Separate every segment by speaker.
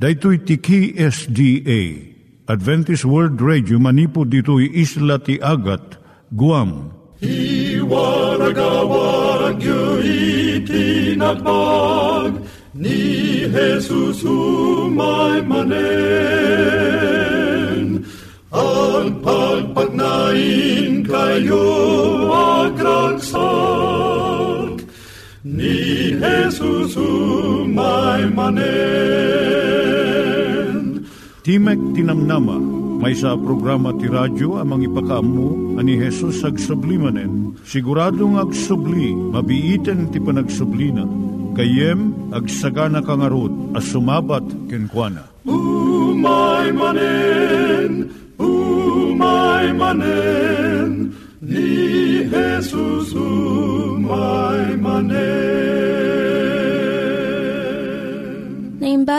Speaker 1: Daitui tiki SDA Adventist World Radio manipud ditui isla ti Agat Guam.
Speaker 2: I waragawag yu itinatpag ni Jesus umay manen. Ang pagpagnain kayo agkansak ni Jesus umay manen.
Speaker 1: Timek Tinamnama, may sa programa ti radyo amang ipakaamu ani Hesus ag sublimanen. Siguradong ag subli, mabiiten ti panagsublina. Kayem ag sagana kangarot as sumabat kenkwana.
Speaker 2: Umay manen, umay manen, ni Jesus umay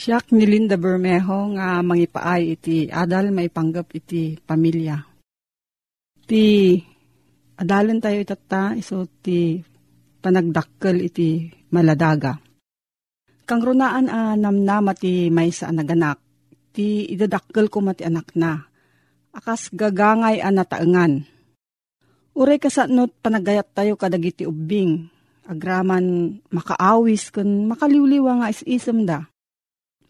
Speaker 3: Siyak ni Linda Bermejo nga mangipaay iti adal maipanggep iti pamilya. Ti adalan tayo itata iso ti panagdakkel iti maladaga. Kang runaan a namnama ti may sa naganak, ti idadakkel ko mati anak na. Akas gagangay a nataengan. Uray kasatnot panagayat tayo kadagiti ubing, agraman makaawis kun makaliwliwa nga is-isem da.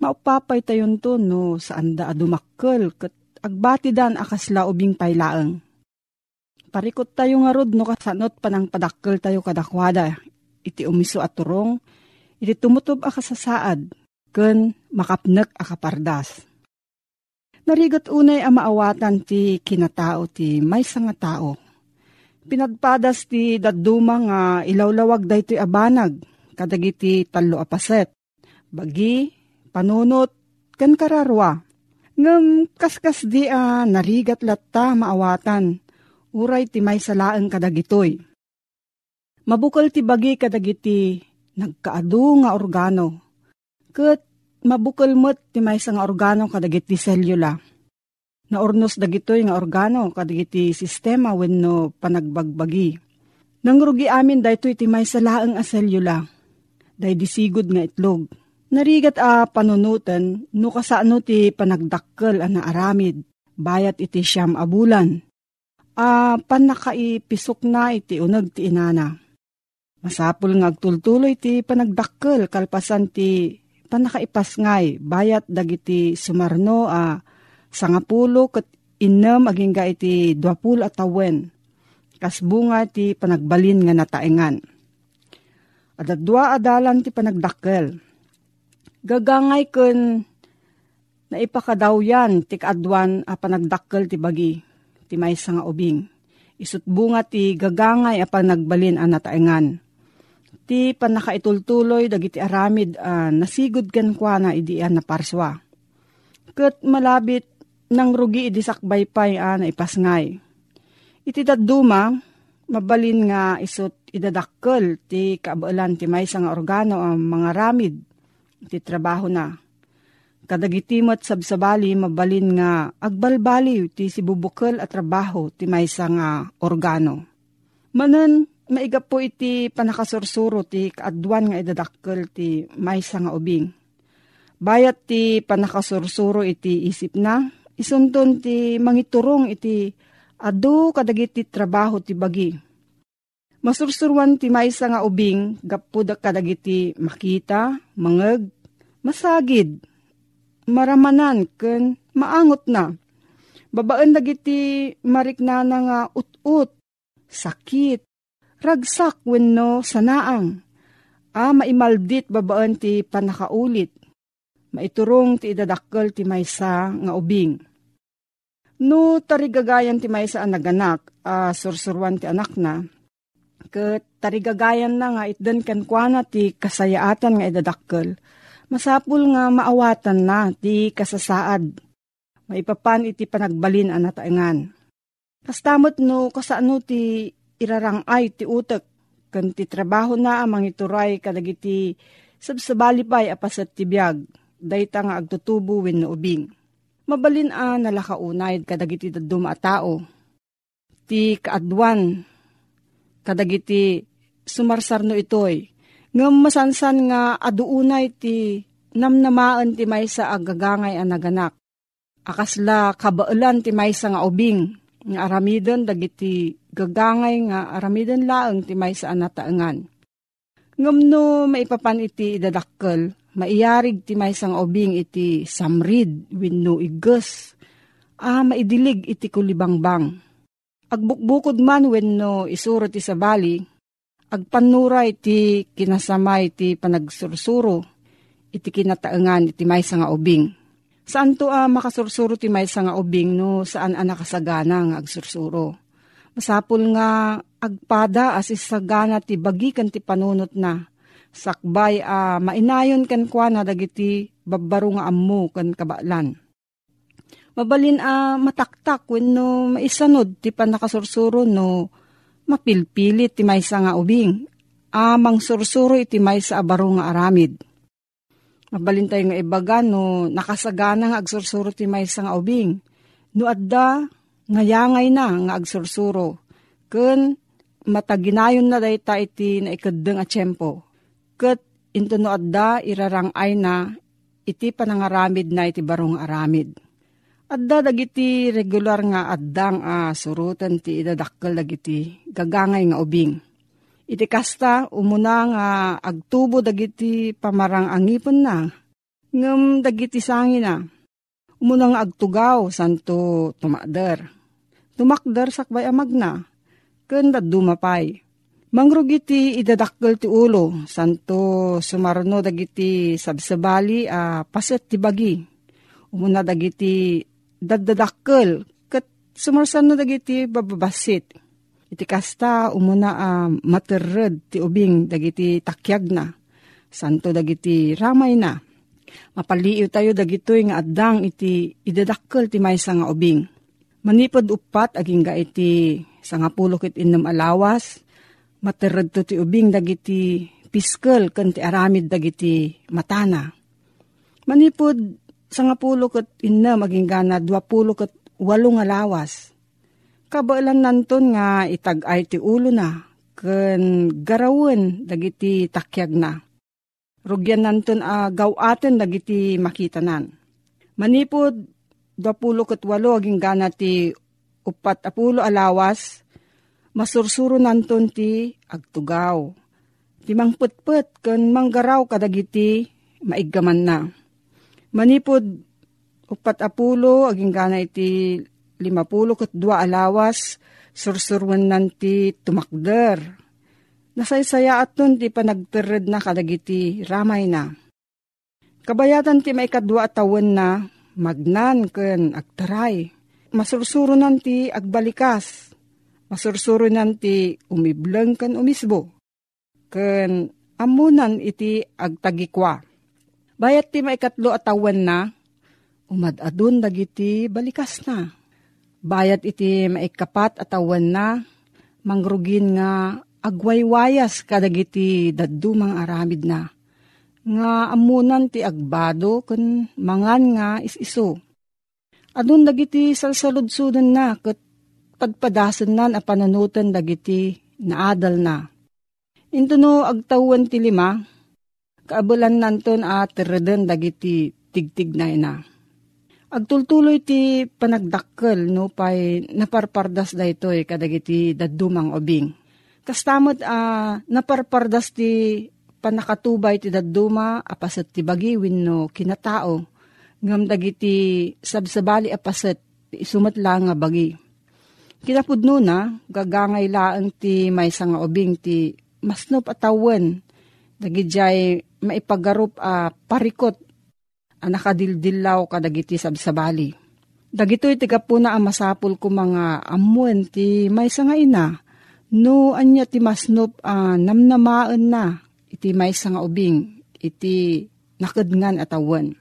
Speaker 3: Maupapay tayon to no saan da adumakkel kat agbati dan akasla ubing paylaeng. Parikot tayo nga rod no kasanot panang padakkel tayo kadakwada iti umiso at turong iti tumutob akasasaad ken makapnek akapardas. Narigat unay ang maawatan ti kinatao ti may nga tao pinagpadas ti daduma nga ilawlawag daytoy abanag kadagiti talo apaset. Bagi, panunot, kan kararwa. Ngam kaskas di a narigat latta maawatan. Uray ti may salaang kadagitoy. Mabukal ti bagi kadagiti nagkaadu nga organo. Kat mabukal mo't ti may nga organo kadagiti selula na ornos dagitoy nga organo kadagiti sistema wenno panagbagbagi. Nangrugi amin daytoy ti may salaang a selula. Day disigod nga itlog. Narigat a panunutan no kasano ti panagdakkel a naaramid. Bayat iti siyam abulan. A panakaipisok na iti unag ti inana. Masapul nga agtultuloy ti panagdakkel kalpasan ti panakaipasngay bayat dagiti sumarno a sangapulo kat inam aging ga iti dwapul at tawen. Kas bunga ti panagbalin nga nataengan. At dua adalan ti panagdakkel. Gagangay kun na ipakadaw yan ti kaadwan a panagdakkel ti bagi ti may nga ubing. Isut bunga ti gagangay a panagbalin a nataengan. Ti panakaitultuloy dagiti aramid a nasigod kan kwa na idian na parswa. Kat malabit nang rugi idisakbay pay a na ipasngay. Iti daduma, mabalin nga isot idadakkel ti kaabalan ti may nga organo ang mga ramid ti trabaho na. Kadagitimot sabsabali mabalin nga agbalbali ti sibubukal at trabaho ti may nga organo. Manan, maiga po iti panakasursuro ti kaadwan nga idadakkel ti maysa nga ubing. Bayat ti panakasursuro iti isip na, isunton ti mangiturong iti adu kadagiti trabaho ti bagi. Masursuruan ti maysa nga ubing, gapuda kadagiti makita, mangeg, masagid, maramanan, ken maangot na. Babaan dagiti mariknana nga ut-ut, sakit, ragsak wenno sanaang. A maimaldit babaan ti panakaulit. Maiturong ti idadakkel ti maysa nga ubing. No tarigagayan ti maysa ang naganak, a sursurwan ti anak na, ket tarigagayan na nga itden kan kuana ti kasayaatan nga idadakkel, masapul nga maawatan na ti kasasaad. Maipapan iti panagbalin ang nataengan. Kastamot no kasano ti irarangay ti utek kan ti trabaho na amang ituray kadagiti sabsabali pa'y apasat ti biyag, dayta nga agtutubo wen no ubing. Mabalin a nalakaunay kadagiti daduma tao. Ti kaadwan, kadagiti sumarsarno itoy. Ngam masansan nga aduunay ti namnamaan ti maysa agagangay a naganak. Akasla kabaalan ti maysa nga ubing, nga aramidon dagiti gagangay nga aramidon laeng ti may saan nataengan. Ngam no maipapan iti idadakkel, maiyarig ti may sang obing iti samrid wenno iges. Ah, maidilig iti kulibangbang. Agbukbukod man wenno isuro ti sabali, agpanuray ti kinasamay ti panagsursuro, iti kinataengan iti may nga ubing Saan to uh, makasursuro ti may nga ubing no saan anak kasagana nga agsursuro. Masapul nga agpada as isagana ti bagikan ti panunot na. Sakbay a uh, mainayon kan kwa na dagiti babbaro nga ammo kan kabalan. Mabalin a uh, mataktak wenno maisanod ti panakasursuro no mapilpilit ti maysa nga ubing. Amang sursuro iti maysa abaro nga aramid Mabalintay nga ibaga no nakasagana nga agsursuro ti may nga ubing. No adda nga yangay na nga agsursuro. Kun mataginayon na dayta iti na ikaddeng a tiyempo. Kat into no adda irarangay na iti panangaramid na iti barong aramid. Adda dagiti regular nga addang a surutan ti idadakkel dagiti gagangay nga ubing Iti kasta, umuna nga agtubo dagiti pamarang angipon na. Ngam dagiti sangi na. Umuna nga agtugaw, santo tumakder. Tumakder sakbay amag na. Kanda dumapay. Mangrugiti idadakkel ti ulo, santo sumarno dagiti sabsabali a paset ti bagi. Umuna dagiti daddadakkel, kat sumarsan dagiti bababasit Iti kasta umuna a uh, materred ti ubing dagiti takyag na. Santo dagiti ramay na. Mapaliw tayo dagitoy nga addang iti idadakkel ti maysa nga ubing. Manipod upat aging ga iti sangapulo kit innam alawas. Materred to ti ubing dagiti piskal kan ti aramid dagiti matana. Manipod sangapulo ket innam aging gana dwapulo ket walong alawas Kabailan nanton nga itagay ti ulo na, ken garawen dagiti takyag na. Rugyan nanton a uh, gawaten dagiti makitanan. Manipod, dapulo ket walo aging gana ti upat apulo alawas, masursuro nanton ti agtugaw. Ti mangputput ken manggaraw kadagiti maiggaman na. Manipod, upat apulo aging gana iti limapulo kat dua alawas, sursurwan nanti tumakder. Nasaysaya at nun ti panagtered na kadagiti ramay na. Kabayatan ti maikadwa atawan na magnan ken agtaray. Masursuro nanti agbalikas. Masursuro nanti umibleng ken umisbo. Ken amunan iti agtagikwa. Bayat ti maikatlo atawan na, umadadun dagiti balikas na Bayat iti maikapat at awan na, mangrugin nga agwaywayas kadagiti dadumang aramid na. Nga amunan ti agbado kun mangan nga isiso. Adun dagiti salsaludsudan na kat padpadasan nan a pananutan dagiti naadal na. Intuno agtawan ti lima, kaabulan nanton at reden dagiti tigtig na ina. Agtultuloy ti panagdakkel no pay naparpardas da ito eh, kadagiti dadumang obing. Kastamot uh, naparpardas ti panakatubay ti daduma apaset ti bagiwin no kinatao ngam dagiti sabsabali apaset isumat lang nga bagi. Kinapudno na gagangay laang ti may nga obing ti masnop atawan dagijay maipagarup a parikot nakadildilaw kadagiti sabsabali. Dagito'y tiga po na ang masapul ko mga amuan ti may nga ina. No, anya ti masnop uh, namnamaan na iti may nga ubing iti nakadngan atawan.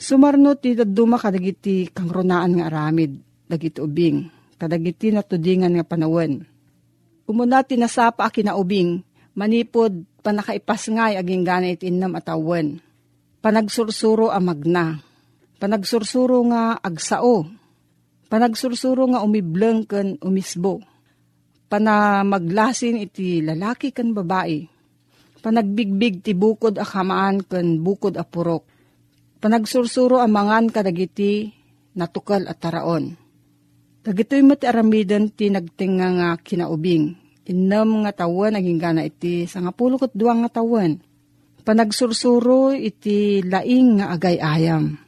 Speaker 3: Sumarno ti daduma kadagiti kangronaan nga aramid dagiti ubing kadagiti natudingan nga panawan. Umuna ti nasapa kinaubing manipod panakaipas ngay aging ganit innam atawan panagsursuro a magna. Panagsursuro nga agsao. Panagsursuro nga umibleng ken umisbo. Pana maglasin iti lalaki ken babae. Panagbigbig ti bukod a kamaan ken bukod a purok. Panagsursuro a mangan kadagiti natukal at taraon. Dagitoy mati aramidan ti nagtinga nga kinaubing. Innam nga tawen naging gana iti sangapulukot duwang nga tawen Panagsursuro iti laing nga agay-ayam.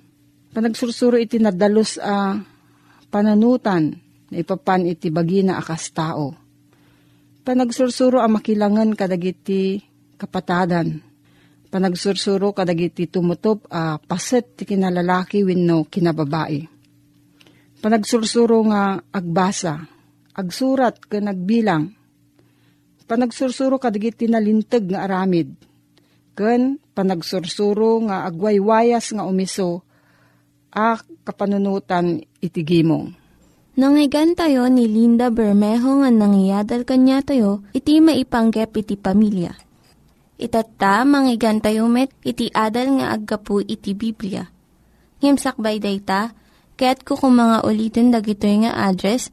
Speaker 3: Panagsursuro iti nadalos a pananutan na ipapan iti bagina akas tao. Panagsursuro a makilangan kadagiti kapatadan. Panagsursuro kadagiti tumutop a paset ti kinalalaki wenno kinababae. Panagsursuro nga agbasa, agsurat ka nagbilang. Panagsursuro kadagiti nalintag nga aramid ken panagsursuro nga agwaywayas nga umiso a kapanunutan itigimong.
Speaker 4: Nangyigan tayo ni Linda Bermejo nga nangyadal kanya tayo, iti maipanggep iti pamilya. Itatta, manggigan met, iti adal nga aggapu iti Biblia. Ngimsakbay day ta, kaya't kukumanga ulitin dagito nga address,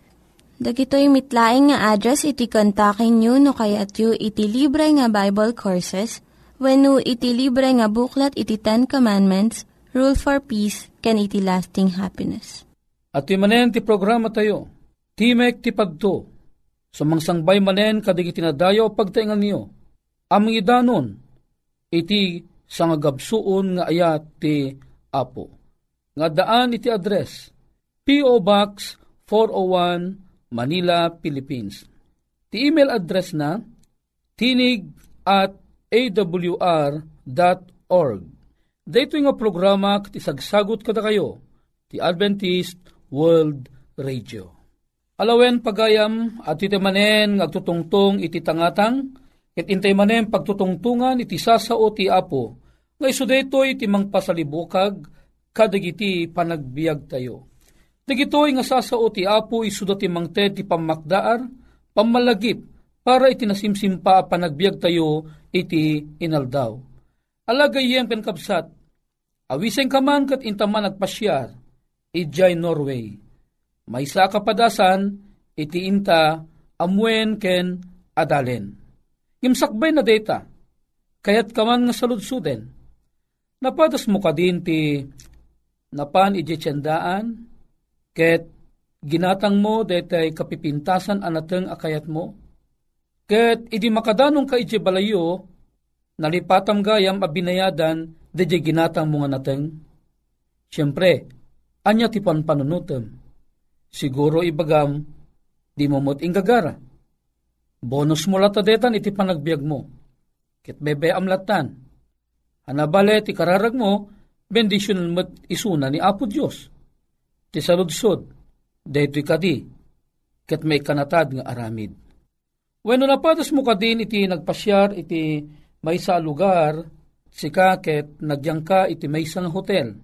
Speaker 4: Dagitoy mitlaing nga address iti kontakin nyo no kayat yu iti libre nga Bible Courses when iti libre nga buklat iti Ten Commandments rule for peace, can iti lasting happiness.
Speaker 5: At manen ti programa tayo, Timek ti pagto, sumangsangbay manen kadig itinadayo pagtaingan niyo, aming idanon, iti sangagabsuon nga ayat ti Apo. Nga daan iti address, P.O. Box 401 Manila, Philippines. Ti email address na tinig at awr.org Dito nga programa iti sagsagot kada kayo, ti Adventist World Radio. Alawen pagayam at iti manen agtutungtong iti tangatang, ket intay manen pagtutungtungan iti sasao ti apo, nga iso daytoy iti mangpasalibukag, kadagiti panagbiag tayo. Dagitoy nga sasao ti apo iso ti mangted ti pamakdaar, pamalagip, para iti nasimsimpa panagbiag tayo iti inaldaw Alagayem ken kapsat, awiseng kaman kat intaman nagpasyar, ijay Norway. May sa kapadasan, iti inta amwen ken adalen. Imsakbay na data, kayat kaman nga saludsuden. Napadas mo ka din ti napan ijetsendaan, ket ginatang mo detay kapipintasan anateng akayat mo, ket idi makadanong ka ije balayo, nalipatam gayam abinayadan de ginatang mga nateng. Siyempre, anya ti panpanunutem. Siguro ibagam, di mo mo't ingagara. Bonus mo latadetan iti panagbiag mo. Kit bebe amlatan. Hanabale ti kararag mo, bendisyon mo't isuna ni Apo Diyos. Ti saludsod, daytoy kadi, ket may kanatad nga aramid. Bueno napatas mo kadin iti nagpasyar iti may sa lugar, si kaket nagyang ka iti may isang hotel.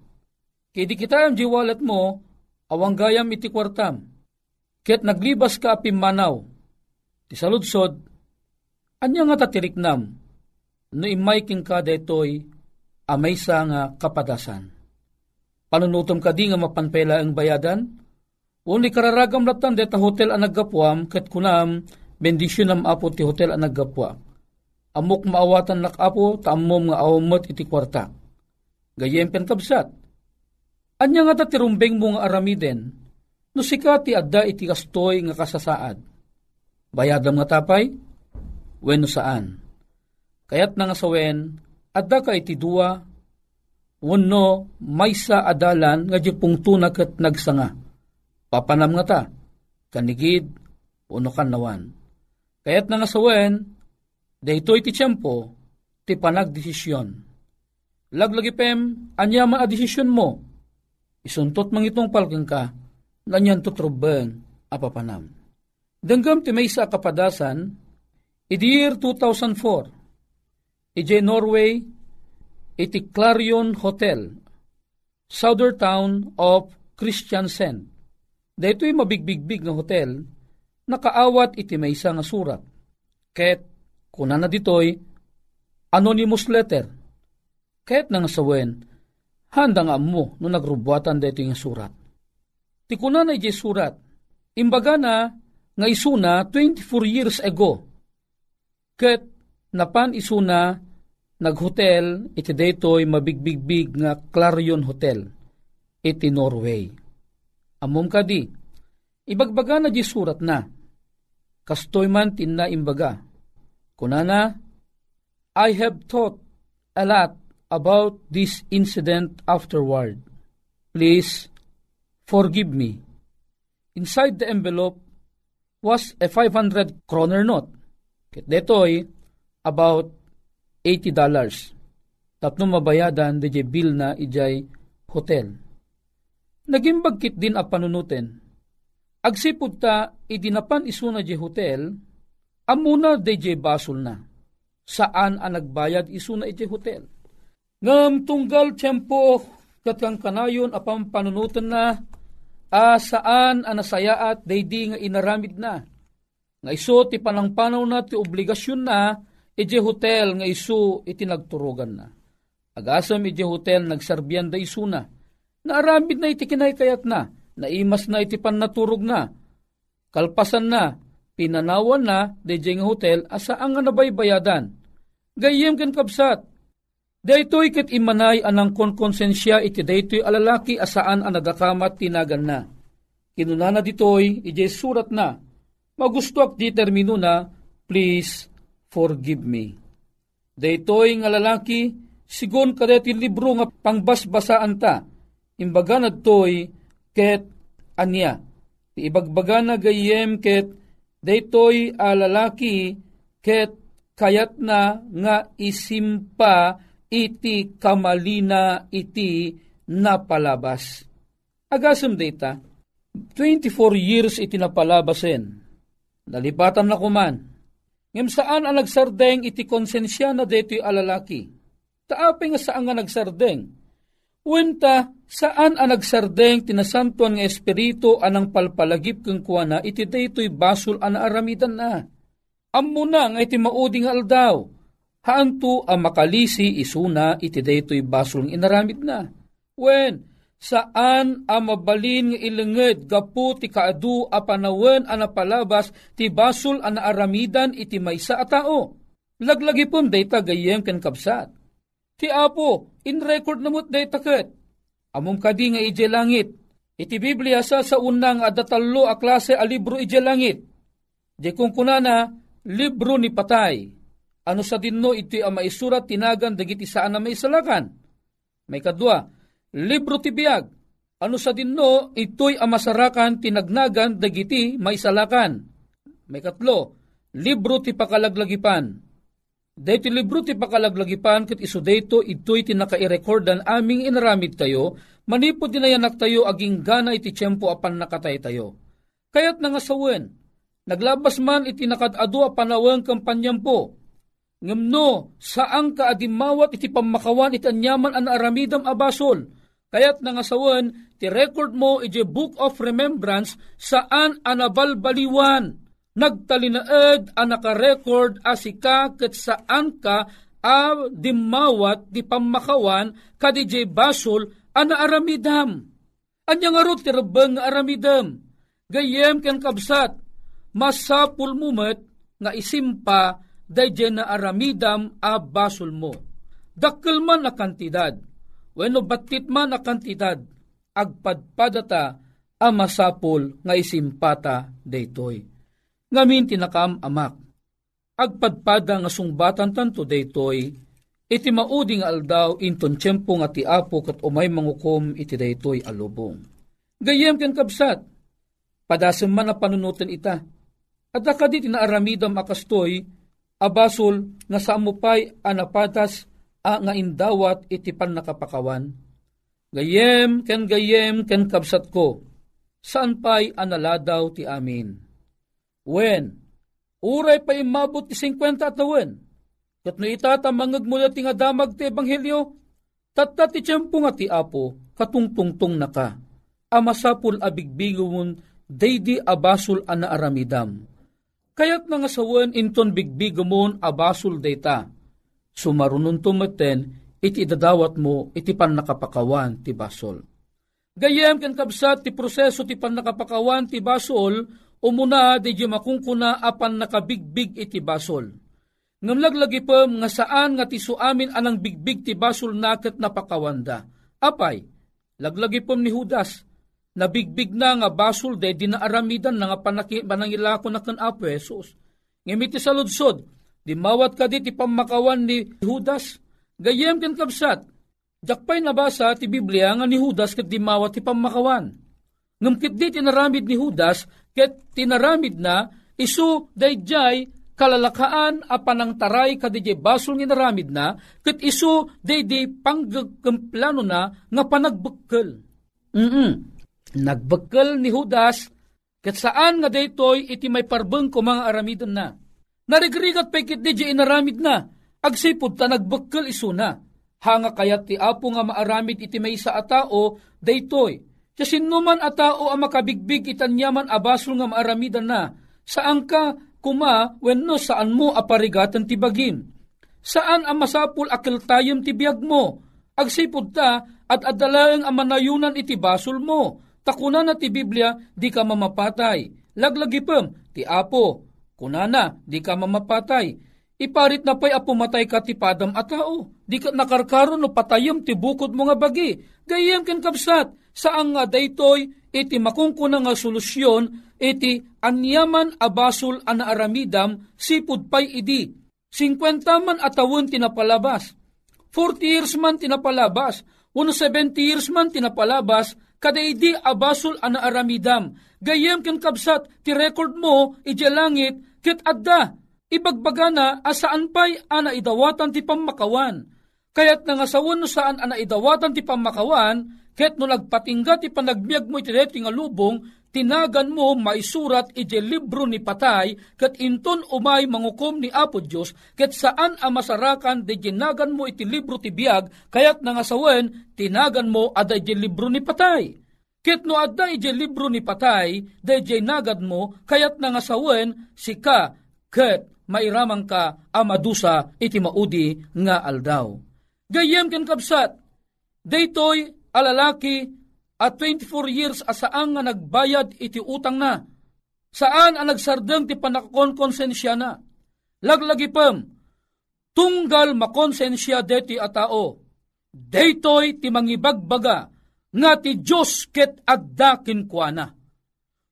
Speaker 5: Kaya di kita yung jiwalat mo, awang gayam iti kwartam. Ket naglibas ka apimanaw. Ti saludsod, anya nga tatiriknam, no imay king ka detoy, amay sa nga kapadasan. Panunutom ka di nga mapanpela ang bayadan, Uni kararagam latan deta hotel ang naggapuam, ket kunam, bendisyon am apo ti hotel ang naggapuam amok maawatan nakapo, taamom nga awamot iti kwarta. Gayem pen kabsat. Anya nga ta tirumbeng mo nga aramiden, no sika ti adda iti kastoy nga kasasaad. Bayadam nga tapay, wenno saan. Kayat nga sawen, adda ka iti dua, wenno maysa adalan nga di pungtuna ket nagsanga. Papanam nga ta, kanigid, uno kan. Kayat na nga sawen, Daytoy ti tiyempo, ti panagdesisyon. Laglagi pem, anya man a desisyon mo. Isuntot mang itong palkang ka, nanyan tutrubeng apapanam. Denggam ti may sa kapadasan, year 2004, iti Norway, iti Clarion Hotel, southern town of Christiansen. Daytoy mabigbigbig nga hotel, nakaawat iti may nga surat. Ket Kuna na ditoy, anonymous letter. Kahit nang sawen, handa nga mo no nagrubuatan dito yung surat. Ti kuna na iti surat, imbaga na nga isuna 24 years ago. Ket napan isuna naghotel iti daytoy mabigbigbig nga Clarion Hotel iti Norway. Amom kadi, ibagbaga na di surat na, kastoy man tinna imbaga, Kunana, I have thought a lot about this incident afterward. Please forgive me. Inside the envelope was a 500 kroner note. Detoy, about $80. Tapno mabayadan di bill na ijay hotel. Naging bagkit din a panunutin. Agsipod ta, idinapan isuna di hotel, Amuna DJ basol na. Saan ang nagbayad iso na iti hotel. Ngam tunggal tiyempo katang kanayon apang panunutan na a saan ang nasayaat daydi nga inaramid na. Nga iso ti panangpanaw na ti obligasyon na iti hotel nga iso iti nagturugan na. Agasam iti hotel nagsarbiyan da iso na. Naaramid na iti kinaykayat na. Naimas na iti pannaturog na. Kalpasan na pinanawan na DJ nga hotel asaan nga nabaybayadan. Gayem ken kabsat. Daytoy ket imanay anang konkonsensya iti daytoy alalaki asaan ang nagakamat tinagan na. Kinunana ditoy ije surat na. Magustuak di termino na, please forgive me. Daytoy nga lalaki, sigon kadeti libro nga pangbasbasaan ta, imbaga na toy ket anya. Ibagbaga na gayem ket daytoy a lalaki ket kayat na nga isimpa iti kamalina iti napalabas. Agasem data, 24 years iti napalabasen. Nalipatan na kuman. Ngem saan ang nagsardeng iti konsensya na deto'y alalaki? Taapi nga saan nga nagsardeng? Wenta, saan ang nagsardeng tinasantuan nga espiritu anang palpalagip keng kuana iti daytoy basol an aramidan na. Ammo na nga iti mauding aldaw. Haanto ang makalisi isuna iti daytoy basol ng inaramid na. Wen, saan ang mabalin nga ilenged gapu ti kaadu a panawen a napalabas ti basol an aramidan iti maysa a tao. Laglagi pon dayta gayem ken kapsat. Ti Apo, in record na mo't day taket. Amom kadi nga ije langit. Iti Biblia sa sa unang adatalo a klase a libro ije langit. Di kung kunana, libro ni patay. Ano sa dinno iti ang maisurat tinagan dagiti saan na maisalakan. May kadwa, libro ti biyag. Ano sa dinno ito'y amasarakan tinagnagan dagiti maisalakan. May katlo, libro ti pakalaglagipan Dahito libro ti pakalaglagipan ket iso dayto ito'y tinakairekordan aming inaramid tayo, manipod dinayanak tayo aging gana iti tiyempo apan nakatay tayo. Kaya't nangasawen, naglabas man iti nakadado a panawang kampanyam po, ngamno saang ka adimawat iti pamakawan iti anyaman an aramidam abasol. Kayat nangasawan ti record mo iti Book of Remembrance saan anabalbaliwan. Nagtalinaed ang naka-record asika kat saan ka a dimawat di pamakawan ka di basol ana aramidam. Anya nga ti nga aramidam. Gayem ken kabsat masapul mumet nga isimpa dayjay na aramidam a basol mo. Dakkel man na kantidad, wenno batit man na kantidad, agpadpadata a masapul nga isimpata daytoy. Ngamin tinakam amak, agpadpada nga sungbatan tanto daytoy, iti maudi nga aldaw inton tiyempo nga ti apo kat umay mangukom iti daytoy alubong. Gayem ken kabsat, padasem man na panunutan ita, at akadi tinaaramidam akastoy, abasol nga sa amupay anapatas a nga indawat iti pan nakapakawan. Gayem ken gayem ken kabsat ko, saan pa'y analadaw ti amin. When, uray pa imabot ti 50 at nawen, kat no itata mangag mula ti nga damag ti ebanghelyo, tatta ti tiyempo nga ti apo, katungtungtong na ka, amasapul abigbigumon, daydi abasol ana aramidam Kayat nga sawan inton bigbigamon abasul data. Sumarunun tumaten, iti idadawat mo iti pan nakapakawan ti basol. Gayem ken kabsat ti proseso ti pan nakapakawan ti basol, umuna di makungkuna apan nakabigbig iti basol. Ngam laglagi pa nga saan nga ti suamin anang bigbig ti basol naket napakawanda. Apay, laglagi pa ni Judas, nabigbig na nga basol de dinaaramidan na nga panangilako na kan Apo Jesus. Ngimiti sa ludsod, di mawat ka di ti pamakawan ni Judas, gayem ken kabsat, jakpay nabasa ti Biblia nga ni Judas ket di mawat ti pamakawan. Ngumkit di tinaramid ni Judas, ket tinaramid na, isu dayjay kalalakaan a panangtaray kadijay basol nga naramid na, ket isu daydi panggagkamplano na nga panagbukkel. Mm-mm. Nagbagkal ni Judas, kat saan nga daytoy iti may parbeng ko mga aramidon na. Narigrigat pa ikit di inaramid na, agsipod ta nagbagkal isuna. Hanga kayat ti apo nga maaramid iti may isa a tao, daytoy. Kasi numan a tao ang makabigbig itanyaman abasol nga maaramidan na, saan ka kuma wenno saan mo aparigatan ti bagim. Saan ang masapul akil tayom ti biyag mo, agsipod ta at adalaeng ang manayunan iti basol mo, Takuna na ti Biblia, di ka mamapatay. Laglagipem, ti apo. Kunana, di ka mamapatay. Iparit na pa'y apumatay ka ti padam at tao. Di ka nakarkaro no patayom ti bukod mo nga bagi. Gayem ken kapsat, saan nga daytoy iti makungkuna nga solusyon iti anyaman abasol ana aramidam sipud pay idi. 50 man atawon tinapalabas. 40 years man tinapalabas. 170 years man tinapalabas kadaydi abasol ana aramidam. Gayem ken kabsat ti record mo iti langit ket adda ibagbagana asaan pay ana idawatan ti pamakawan. Kayat nga sawon no saan ana idawatan ti pamakawan, ket no nagpatingga ti panagbiag mo iti nga lubong, tinagan mo maisurat iti libro ni patay, ket inton umay mangukom ni Apo Diyos, ket saan a masarakan di ginagan mo iti libro ti biag, kayat nangasawen, tinagan mo ada iti libro ni patay. Ket no adda iti libro ni patay, da iti nagad mo, kayat nangasawen, sika, ket mairamang ka amadusa iti maudi nga aldaw. Gayem ken kabsat, daytoy alalaki at 24 years asaan nga nagbayad iti utang na. Saan ang nagsardeng ti panakakonsensya na. Laglagi pem, tunggal makonsensya deti a tao. Daytoy ti mangibagbaga nga ti Diyos ket addakin kuana.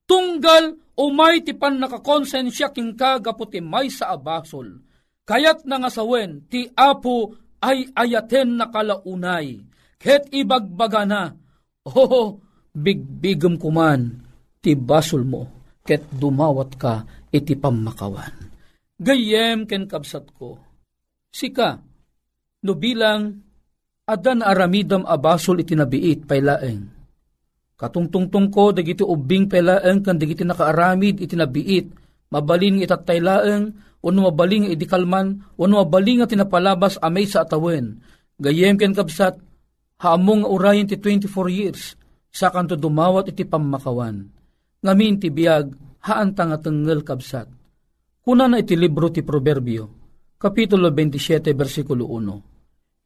Speaker 5: Tunggal umay ti pan nakakonsensya king kagapo ti may sa abasol. Kayat na nga sawen ti apo ay ayaten na kalaunay. Ket ibagbaga na Oh, bigbigam kuman, ti basol mo, ket dumawat ka iti pamakawan. Gayem ken kabsat ko, sika, no bilang adan aramidam abasol iti nabiit paylaeng. Katungtungtong ko, dagiti ubing paylaeng kan dagiti nakaaramid iti nabiit, mabalin itatay laeng, wano mabaling idikalman, wano mabaling nga tinapalabas amay sa atawen. Gayem ken kapsat, haamong urayan ti 24 years, sa kanto dumawat iti pamakawan. Ngamin ti biyag, haan nga tenggel kabsat. Kuna na iti libro ti Proverbio, Kapitulo 27, versikulo 1.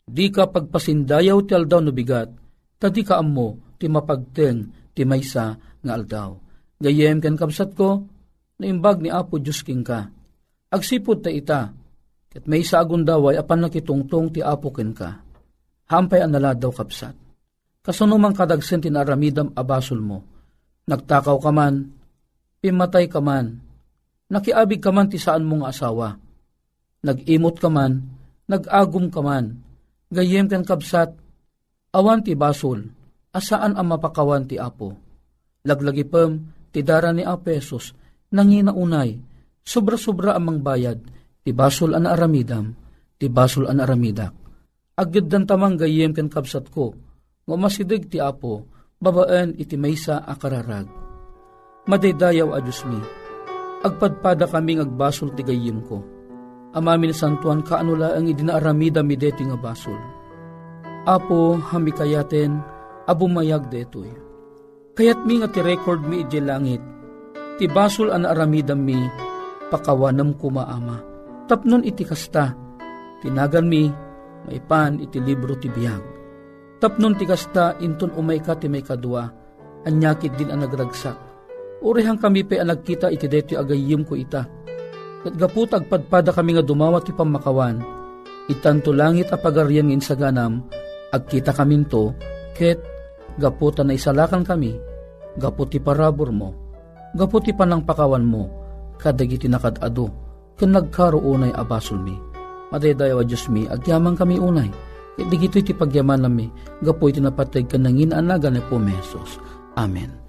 Speaker 5: Di ka pagpasindayaw ti aldaw no bigat, tadi ka amo ti mapagteng ti maysa nga aldaw. Gayem ken kabsat ko, naimbag ni Apo Diyos king ka. Agsipod ta ita, ket may sa agundaway apan nakitungtong ti Apo ken ka. Hampay anala daw kapsat. Kasunumang kadagsen tinaramidam abasol mo. Nagtakaw ka man, pimatay ka man, nakiabig ka man ti saan mong asawa. Nag-imot ka man, nag-agum ka man, gayem kan kabsat, awan ti basol, asaan ang mapakawan ti apo. Laglagi pem, ti dara ni apesos, nanginaunay, sobra-sobra amang bayad, ti basol an aramidam, ti basol an aramidak. Agad dan tamang gayem kan kabsat ko, ngumasidig ti apo, babaan iti maysa akararag. Madaydayaw a Diyos mi, agpadpada kaming agbasol ti gayim ko. Amamin santuan kaanula ang idinaaramida mi deti nga basol. Apo hami kayaten, abumayag detoy. Kayat mi nga ti record mi iti langit, ti basol an aramidam mi, pakawanam kumaama. Tapnon iti kasta, tinagan mi, maipan iti libro ti biyag. Tapnon ti kasta, inton umay ka ti may kadwa, anyakit din ang nagragsak. Urihang kami pa ang nagkita iti deto agayim ko ita. At gaputag padpada kami nga dumawat ti pamakawan, itanto langit apagaryan ngin sa agkita kaminto, ket gaputa na isalakan kami, gaputi parabor mo, gaputi panang pakawan mo, kadagiti nakadado, ken nagkaroonay abasol mi. Madaydayaw a Diyos mi, agyaman kami unay, ket digito iti pagyaman nami, gapu iti napatay ka nangin anaga ni Pumesos. Amen.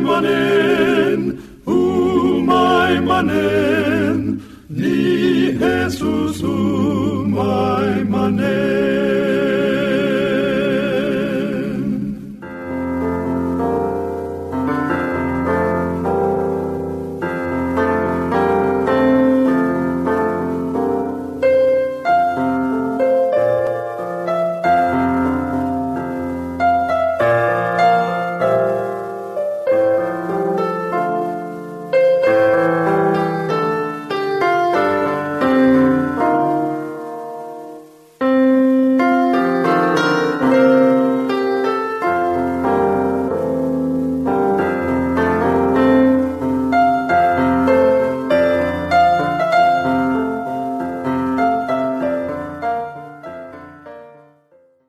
Speaker 2: manen, umay